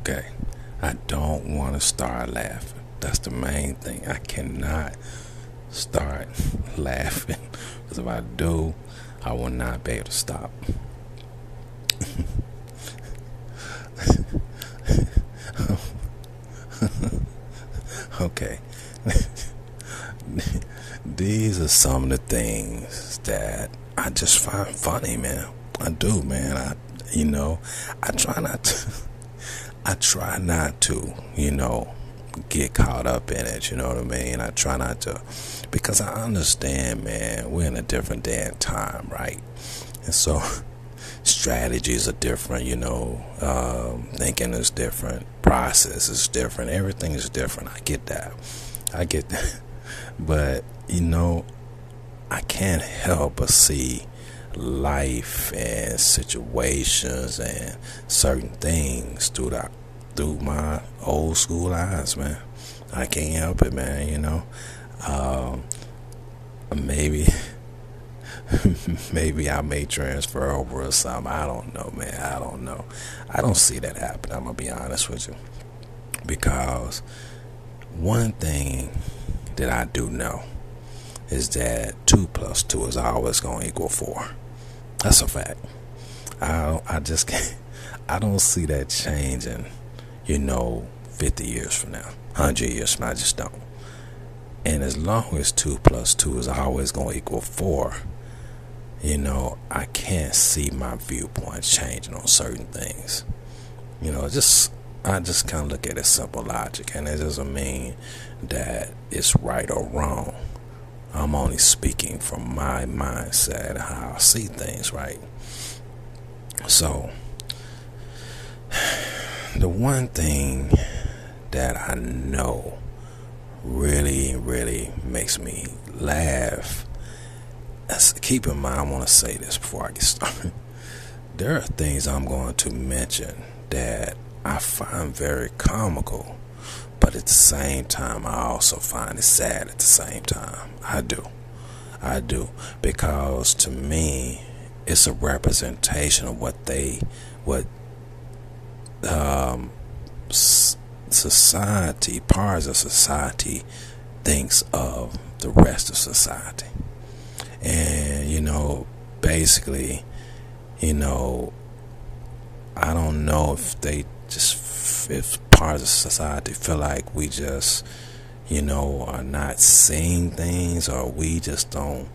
Okay. I don't want to start laughing. That's the main thing. I cannot start laughing because if I do, I will not be able to stop. okay. These are some of the things that I just find funny, man. I do, man. I, you know, I try not to. I try not to, you know, get caught up in it. You know what I mean? I try not to, because I understand, man. We're in a different day and time, right? And so, strategies are different. You know, um, thinking is different. Process is different. Everything is different. I get that. I get that. But you know, I can't help but see life and situations and certain things through the through my old school eyes, man. I can't help it, man. You know, um, maybe maybe I may transfer over or something. I don't know, man. I don't know. I don't see that happen. I'm gonna be honest with you, because one thing that I do know is that two plus two is always gonna equal four. That's a fact. I I just can't. I don't see that changing. You know, fifty years from now, hundred years from now, I just don't. And as long as two plus two is always going to equal four, you know, I can't see my viewpoints changing on certain things. You know, just I just kind of look at it simple logic, and it doesn't mean that it's right or wrong. I'm only speaking from my mindset, how I see things, right? So, the one thing that I know really, really makes me laugh. Keep in mind, I want to say this before I get started. There are things I'm going to mention that I find very comical but at the same time, I also find it sad at the same time. I do. I do. Because to me, it's a representation of what they, what um, society, parts of society thinks of the rest of society. And, you know, basically, you know, I don't know if they just, if parts of society feel like we just, you know, are not seeing things or we just don't.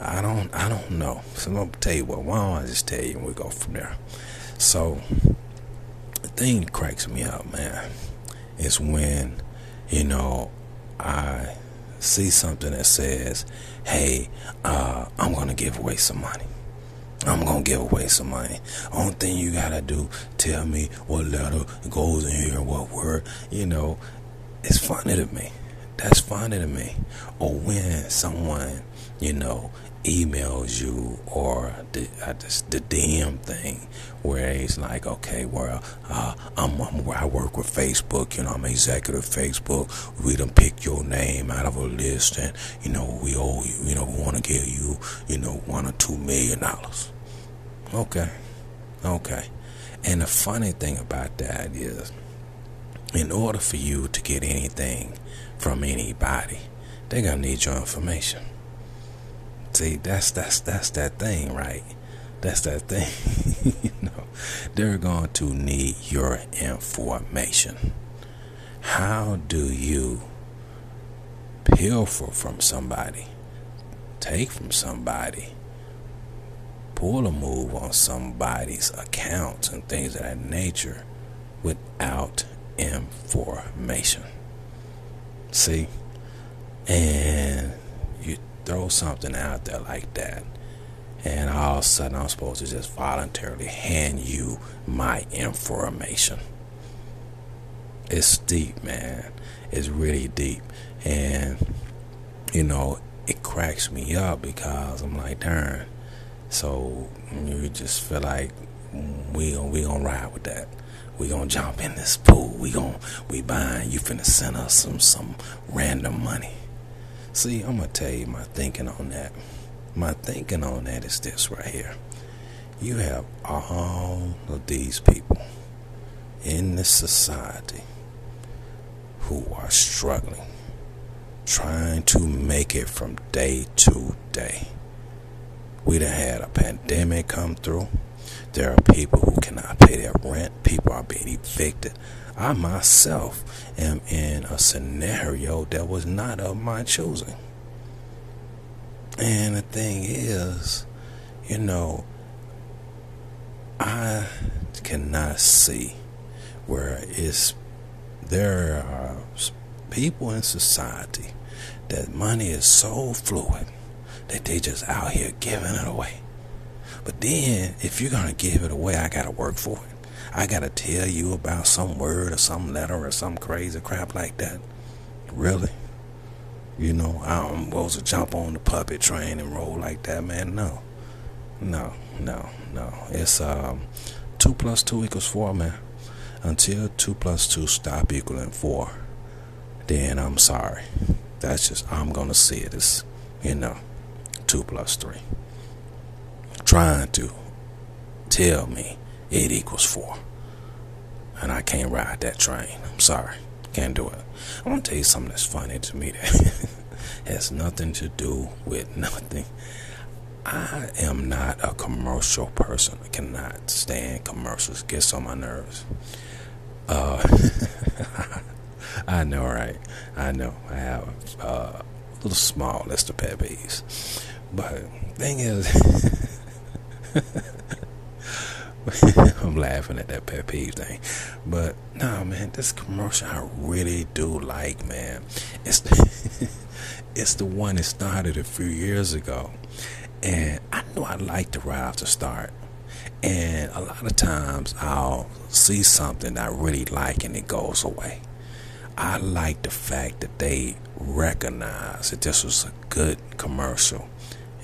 I don't. I don't know. So I'm gonna tell you what. Why don't I just tell you and we go from there? So the thing that cracks me up, man, is when you know I see something that says, "Hey, uh, I'm gonna give away some money." I'm gonna give away some money. Only thing you gotta do, tell me what letter goes in here, what word. You know, it's funny to me. That's funny to me. Or when someone, you know, emails you or the, uh, the DM thing where it's like, okay, well, uh, I'm, I'm, I work with Facebook, you know, I'm executive Facebook. We done pick your name out of a list and, you know, we owe you, you know, we want to give you, you know, one or two million dollars. Okay. Okay. And the funny thing about that is, in order for you to get anything from anybody, they're gonna need your information. See, that's that's that's that thing, right? That's that thing. you know, they're going to need your information. How do you pilfer from somebody, take from somebody, pull a move on somebody's accounts and things of that nature without information? See? And you throw something out there like that and all of a sudden I'm supposed to just voluntarily hand you my information. It's deep, man. It's really deep. And, you know, it cracks me up because I'm like, darn. So you just feel like we gonna we gonna ride with that. We gonna jump in this pool. We gonna we buying. You finna send us some some random money. See, I'm gonna tell you my thinking on that. My thinking on that is this right here. You have all of these people in this society who are struggling, trying to make it from day to day. We done had a pandemic come through. There are people who cannot pay their rent. People are being evicted. I myself am in a scenario that was not of my choosing. And the thing is, you know, I cannot see where it's there are people in society that money is so fluid that they just out here giving it away. But then if you're gonna give it away, I gotta work for it. I gotta tell you about some word or some letter or some crazy crap like that. Really? You know, I'm supposed to jump on the puppet train and roll like that, man. No. No, no, no. It's um two plus two equals four, man. Until two plus two stop equaling four, then I'm sorry. That's just I'm gonna see it as, you know, two plus three. Trying to tell me it equals four. And I can't ride that train. I'm sorry. Can't do it. I want to tell you something that's funny to me that has nothing to do with nothing. I am not a commercial person. I cannot stand commercials. It gets on my nerves. Uh, I know, right? I know. I have uh, a little small list of pet peeves. But thing is, I'm laughing at that pet peeve thing. But no, man, this commercial I really do like, man. It's the, it's the one that started a few years ago. And I know I like to ride the start. And a lot of times I'll see something I really like and it goes away. I like the fact that they recognize that this was a good commercial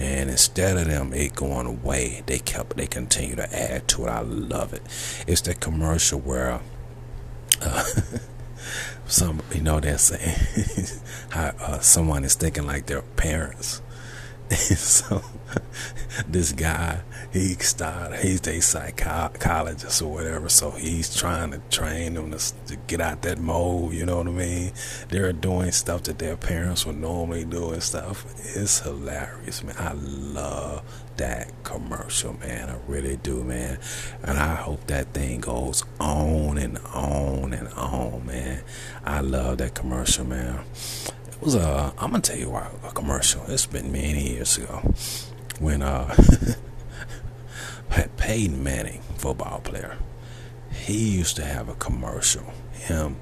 and instead of them it going away, they kept they continue to add to it. I love it. It's the commercial where uh, some you know they're saying how uh, someone is thinking like their parents. so this guy he started he's a psychologist or whatever so he's trying to train them to, to, get out that mold you know what i mean? They're doing stuff that their parents would normally do and stuff. It's hilarious man. I love that commercial man. I really do man. And i hope that thing goes on and on and on man. I love that commercial man was a i'm gonna tell you why a commercial it's been many years ago when uh Peyton Manning, football player, he used to have a commercial. Him,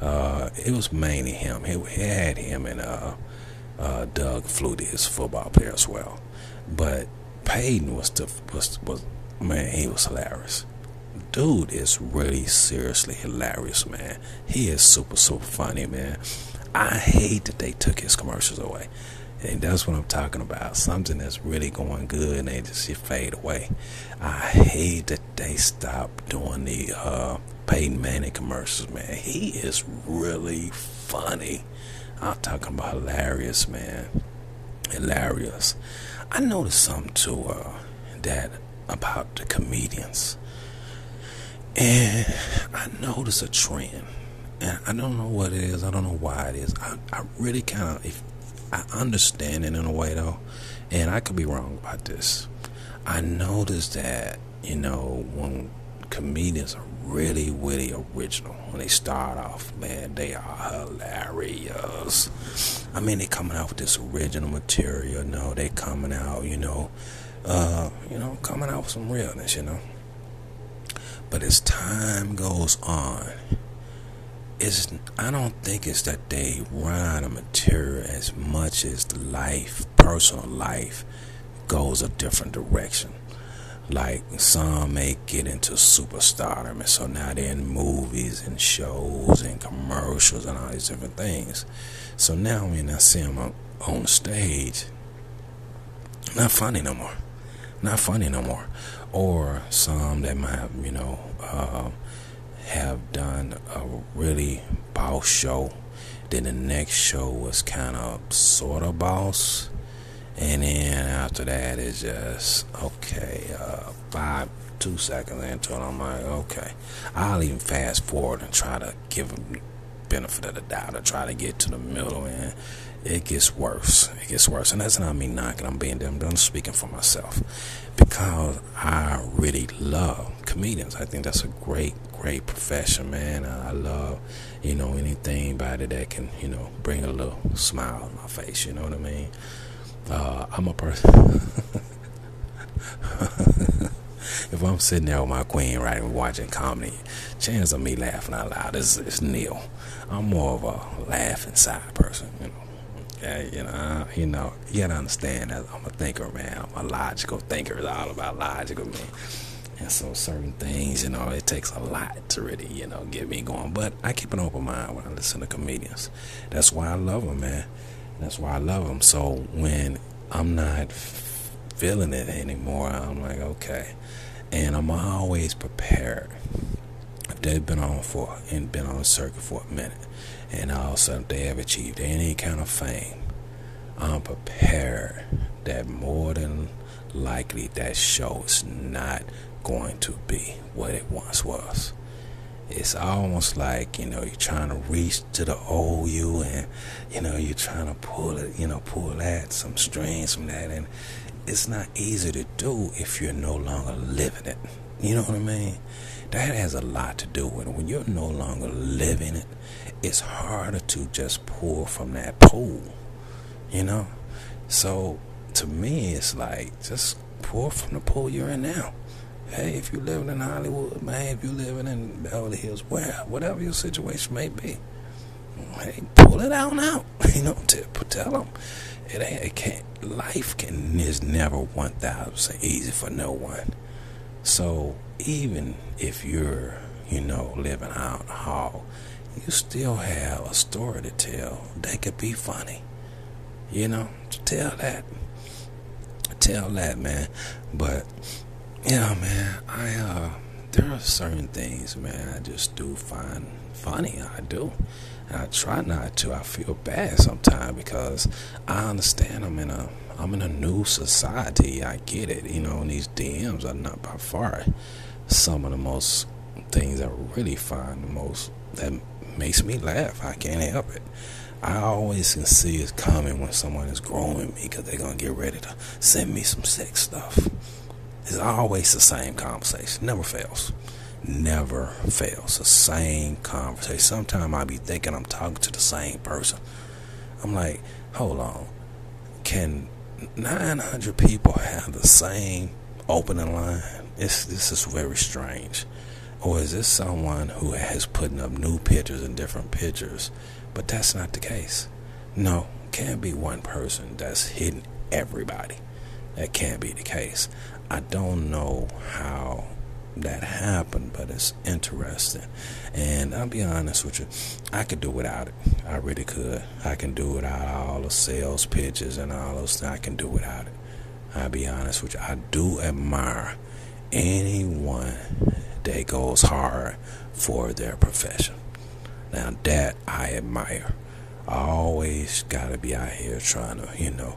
uh, it was mainly him. He, had him and uh, uh, Doug Flutie, his football player as well. But Peyton was the was was man, he was hilarious. Dude is really seriously hilarious, man. He is super super funny, man. I hate that they took his commercials away. And that's what I'm talking about. Something that's really going good and they just fade away. I hate that they stopped doing the uh, Peyton Manning commercials, man. He is really funny. I'm talking about hilarious, man. Hilarious. I noticed something too, uh, that about the comedians. And I noticed a trend. And I don't know what it is. I don't know why it is. I, I really kind of, if I understand it in a way though, and I could be wrong about this. I noticed that you know when comedians are really really original when they start off, man, they are hilarious. I mean, they coming out with this original material. No, they coming out, you know, uh, you know, coming out with some realness, you know. But as time goes on, it's I don't think it's that they run of material as much as the life, personal life, goes a different direction. Like some may get into superstardom, and so now they're in movies and shows and commercials and all these different things. So now when I see them on, on stage, not funny no more, not funny no more. Or some that might have, you know. Uh, have done a really boss show. Then the next show was kind of sort of boss. And then after that, it's just, okay, uh, bye, two seconds into it, I'm like, okay. I'll even fast forward and try to give them benefit of the doubt or try to get to the middle and it gets worse. It gets worse. And that's not me knocking. I'm being I'm speaking for myself. Because I really love comedians. I think that's a great, great profession, man. I love, you know, anything about it that can, you know, bring a little smile on my face, you know what I mean? Uh, I'm a person if I'm sitting there with my queen, right, watching comedy, chance of me laughing out loud is, is nil. I'm more of a laughing side person, you know. Yeah, you know, you know, you gotta understand that I'm a thinker, man. I'm a logical thinker. It's all about logical, man. And so certain things, you know, it takes a lot to really, you know, get me going. But I keep an open mind when I listen to comedians. That's why I love them, man. That's why I love them. So when I'm not feeling it anymore, I'm like, okay. And I'm always prepared. If they've been on for and been on a circuit for a minute, and all of a sudden they have achieved any kind of fame, I'm prepared that more than likely that show is not going to be what it once was. It's almost like, you know, you're trying to reach to the old you and, you know, you're trying to pull it, you know, pull that, some strings from that. And it's not easy to do if you're no longer living it. You know what I mean? That has a lot to do with it. When you're no longer living it, it's harder to just pull from that pool. You know? So to me, it's like just pour from the pool you're in now. Hey, if you're living in Hollywood, man, if you're living in Beverly Hills, where, whatever your situation may be, hey, pull it out now. You know, tell, them it ain't. It can't. Life can is never one thousand easy for no one. So even if you're, you know, living out hall, you still have a story to tell that could be funny. You know, tell that. Tell that, man. But yeah, man, I uh there are certain things, man, I just do find funny. I do. And I try not to. I feel bad sometimes because I understand I'm in a I'm in a new society. I get it. You know, and these DMs are not by far some of the most things I really find the most that makes me laugh. I can't help it. I always can see it coming when someone is growing me because they're gonna get ready to send me some sex stuff. It's always the same conversation. Never fails never fails. The same conversation. Sometimes I be thinking I'm talking to the same person. I'm like, hold on. Can 900 people have the same opening line? It's, this is very strange. Or is this someone who has putting up new pictures and different pictures? But that's not the case. No, can't be one person that's hitting everybody. That can't be the case. I don't know how that happened, but it's interesting. And I'll be honest with you, I could do without it. I really could. I can do without all the sales pitches and all those things. I can do without it. I'll be honest with you. I do admire anyone that goes hard for their profession. Now that I admire. I always gotta be out here trying to, you know,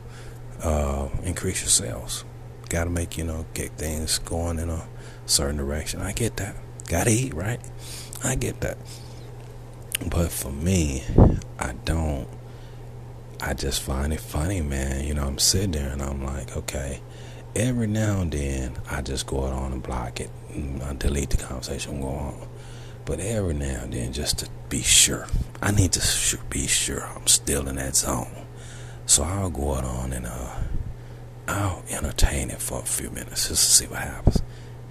uh, increase your sales. Gotta make, you know, get things going in a certain direction. I get that. Gotta eat, right? I get that. But for me, I don't. I just find it funny, man. You know, I'm sitting there and I'm like, okay. Every now and then, I just go out on and block it and I delete the conversation go on. But every now and then, just to be sure, I need to be sure I'm still in that zone. So I'll go out on and uh, I'll entertain it for a few minutes just to see what happens.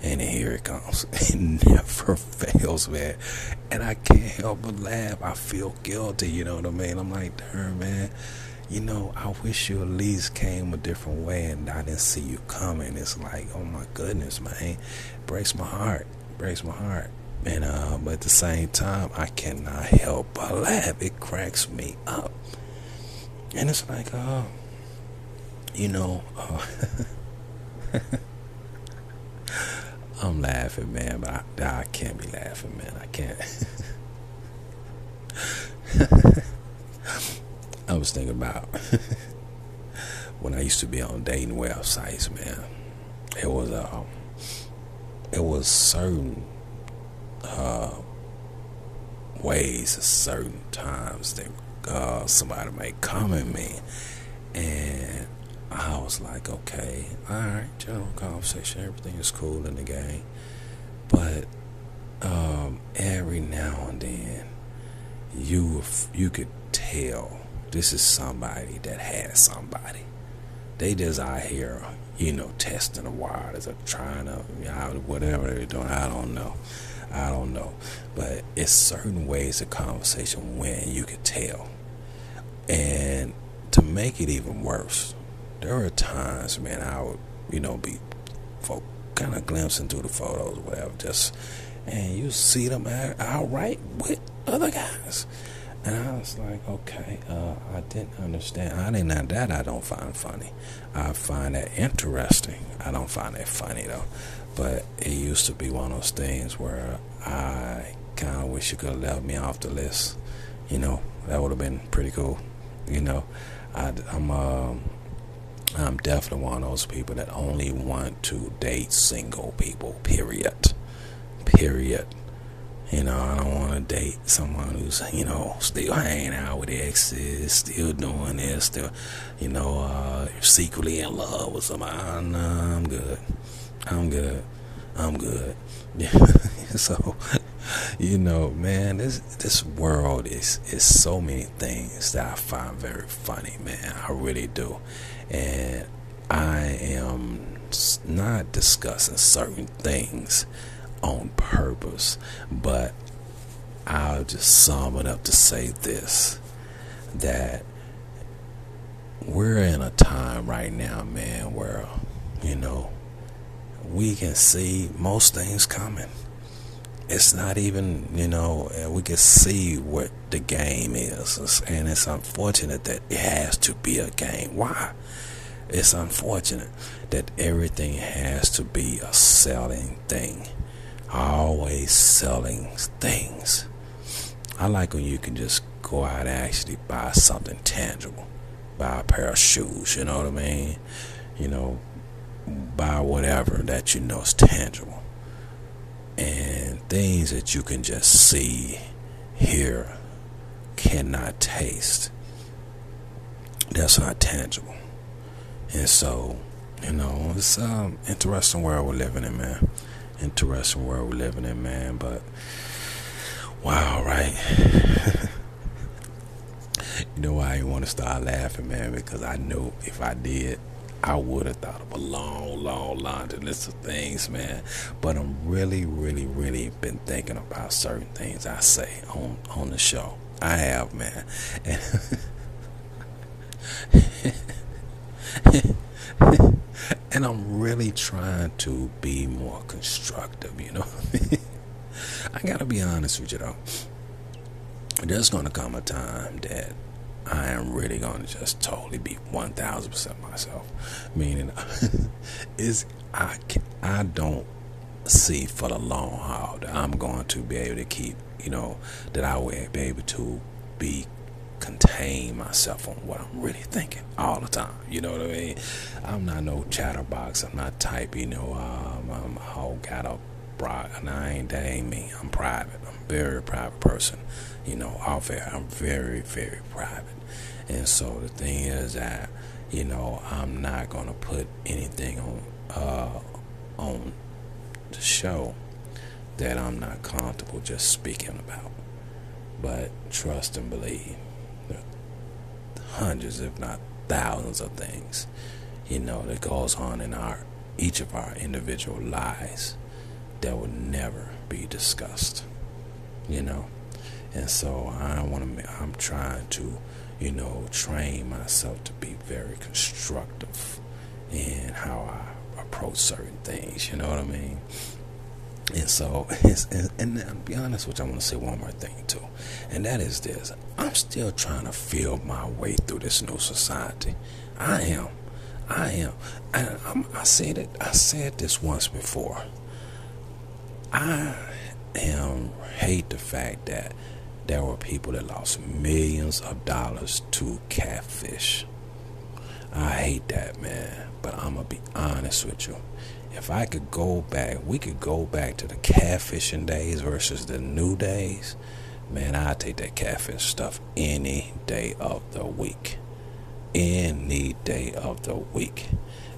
And here it comes. It never fails, man. And I can't help but laugh. I feel guilty, you know what I mean? I'm like, damn, man. You know, I wish you at least came a different way and I didn't see you coming. It's like, oh my goodness, man. Breaks my heart. Breaks my heart. And uh, but at the same time, I cannot help but laugh. It cracks me up. And it's like, uh, you know, uh, I'm laughing, man, but I, I can't be laughing, man. I can't. I was thinking about when I used to be on dating websites, man. It was um, it was certain uh, ways, certain times that uh, somebody might come at me, and I was like, okay, all right, general conversation, everything is cool in the game, but um, every now and then, you you could tell this is somebody that has somebody. They just out here, you know, testing the waters or trying to, whatever they're doing. I don't know. I don't know. But it's certain ways of conversation when you could tell. And to make it even worse, there are times, man, I would, you know, be kind of glimpsing through the photos or whatever, just, and you see them outright with other guys. And I was like, okay, uh, I didn't understand. I didn't know that I don't find funny. I find that interesting. I don't find that funny though. But it used to be one of those things where I kind of wish you could have left me off the list. You know, that would have been pretty cool. You know, I, am um, I'm definitely one of those people that only want to date single people. Period. Period. You know, I don't want to date someone who's, you know, still hanging out with exes, still doing this, still, you know, uh, secretly in love with somebody. No, I'm good. I'm good. I'm good. Yeah. so, you know, man, this this world is is so many things that I find very funny, man. I really do, and I am not discussing certain things on purpose, but I'll just sum it up to say this that we're in a time right now, man, where, you know, we can see most things coming. It's not even, you know, we can see what the game is. And it's unfortunate that it has to be a game. Why? It's unfortunate that everything has to be a selling thing always selling things. I like when you can just go out and actually buy something tangible. Buy a pair of shoes, you know what I mean? You know, buy whatever that you know is tangible. And things that you can just see, hear, cannot taste. That's not tangible. And so, you know, it's um interesting world we're living in, man interesting world we're living in, man. But wow, right? you know why I want to start laughing, man? Because I know if I did, I would have thought of a long, long long list of things, man. But I'm really, really, really been thinking about certain things I say on on the show. I have, man. And and I'm really trying to be more constructive, you know. I gotta be honest with you though. There's gonna come a time that I am really gonna just totally be one thousand percent myself. Meaning, is I I don't see for the long haul that I'm going to be able to keep, you know, that I will be able to be contain myself on what I'm really thinking all the time. You know what I mean? I'm not no chatterbox. I'm not type. You know, um, I'm a whole got a broad, and I ain't that ain't me. I'm private. Very private person. You know, off air, I'm very very private. And so the thing is that you know I'm not gonna put anything on uh, on the show that I'm not comfortable just speaking about. But trust and believe hundreds, if not thousands, of things, you know, that goes on in our each of our individual lives that will never be discussed. You know, and so I want to. I'm trying to, you know, train myself to be very constructive in how I approach certain things. You know what I mean? And so, and, and, and to be honest with you, I want to say one more thing too, and that is this: I'm still trying to feel my way through this new society. I am, I am, and I'm, I said it. I said this once before. I am hate the fact that there were people that lost millions of dollars to catfish. I hate that, man. But I'm gonna be honest with you if I could go back, we could go back to the catfishing days versus the new days. Man, I take that catfish stuff any day of the week. Any day of the week.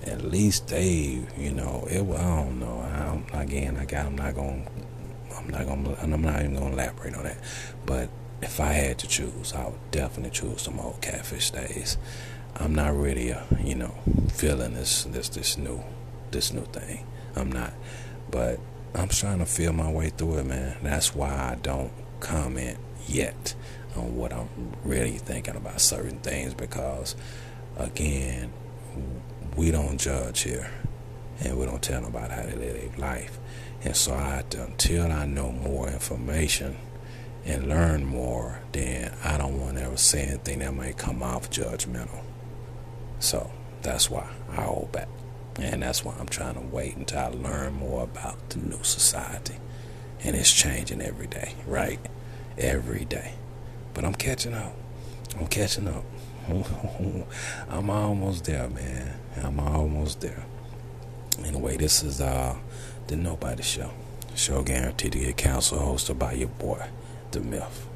At least they, you know, it. I don't know. I'm, again, I got. I'm not going. I'm not going. to I'm not even to elaborate on that. But if I had to choose, I would definitely choose some old catfish days. I'm not really, uh, you know, feeling this this this new this new thing. I'm not, but I'm trying to feel my way through it, man. That's why I don't comment yet on what I'm really thinking about certain things because, again, we don't judge here, and we don't tell nobody how to live their life. And so, I, until I know more information and learn more, then I don't want to ever say anything that might come off judgmental. So that's why I hold back. And that's why I'm trying to wait until I learn more about the new society. And it's changing every day, right? Every day. But I'm catching up. I'm catching up. I'm almost there, man. I'm almost there. Anyway, this is uh the Nobody Show. Show guaranteed to get counsel hosted by your boy, The Myth.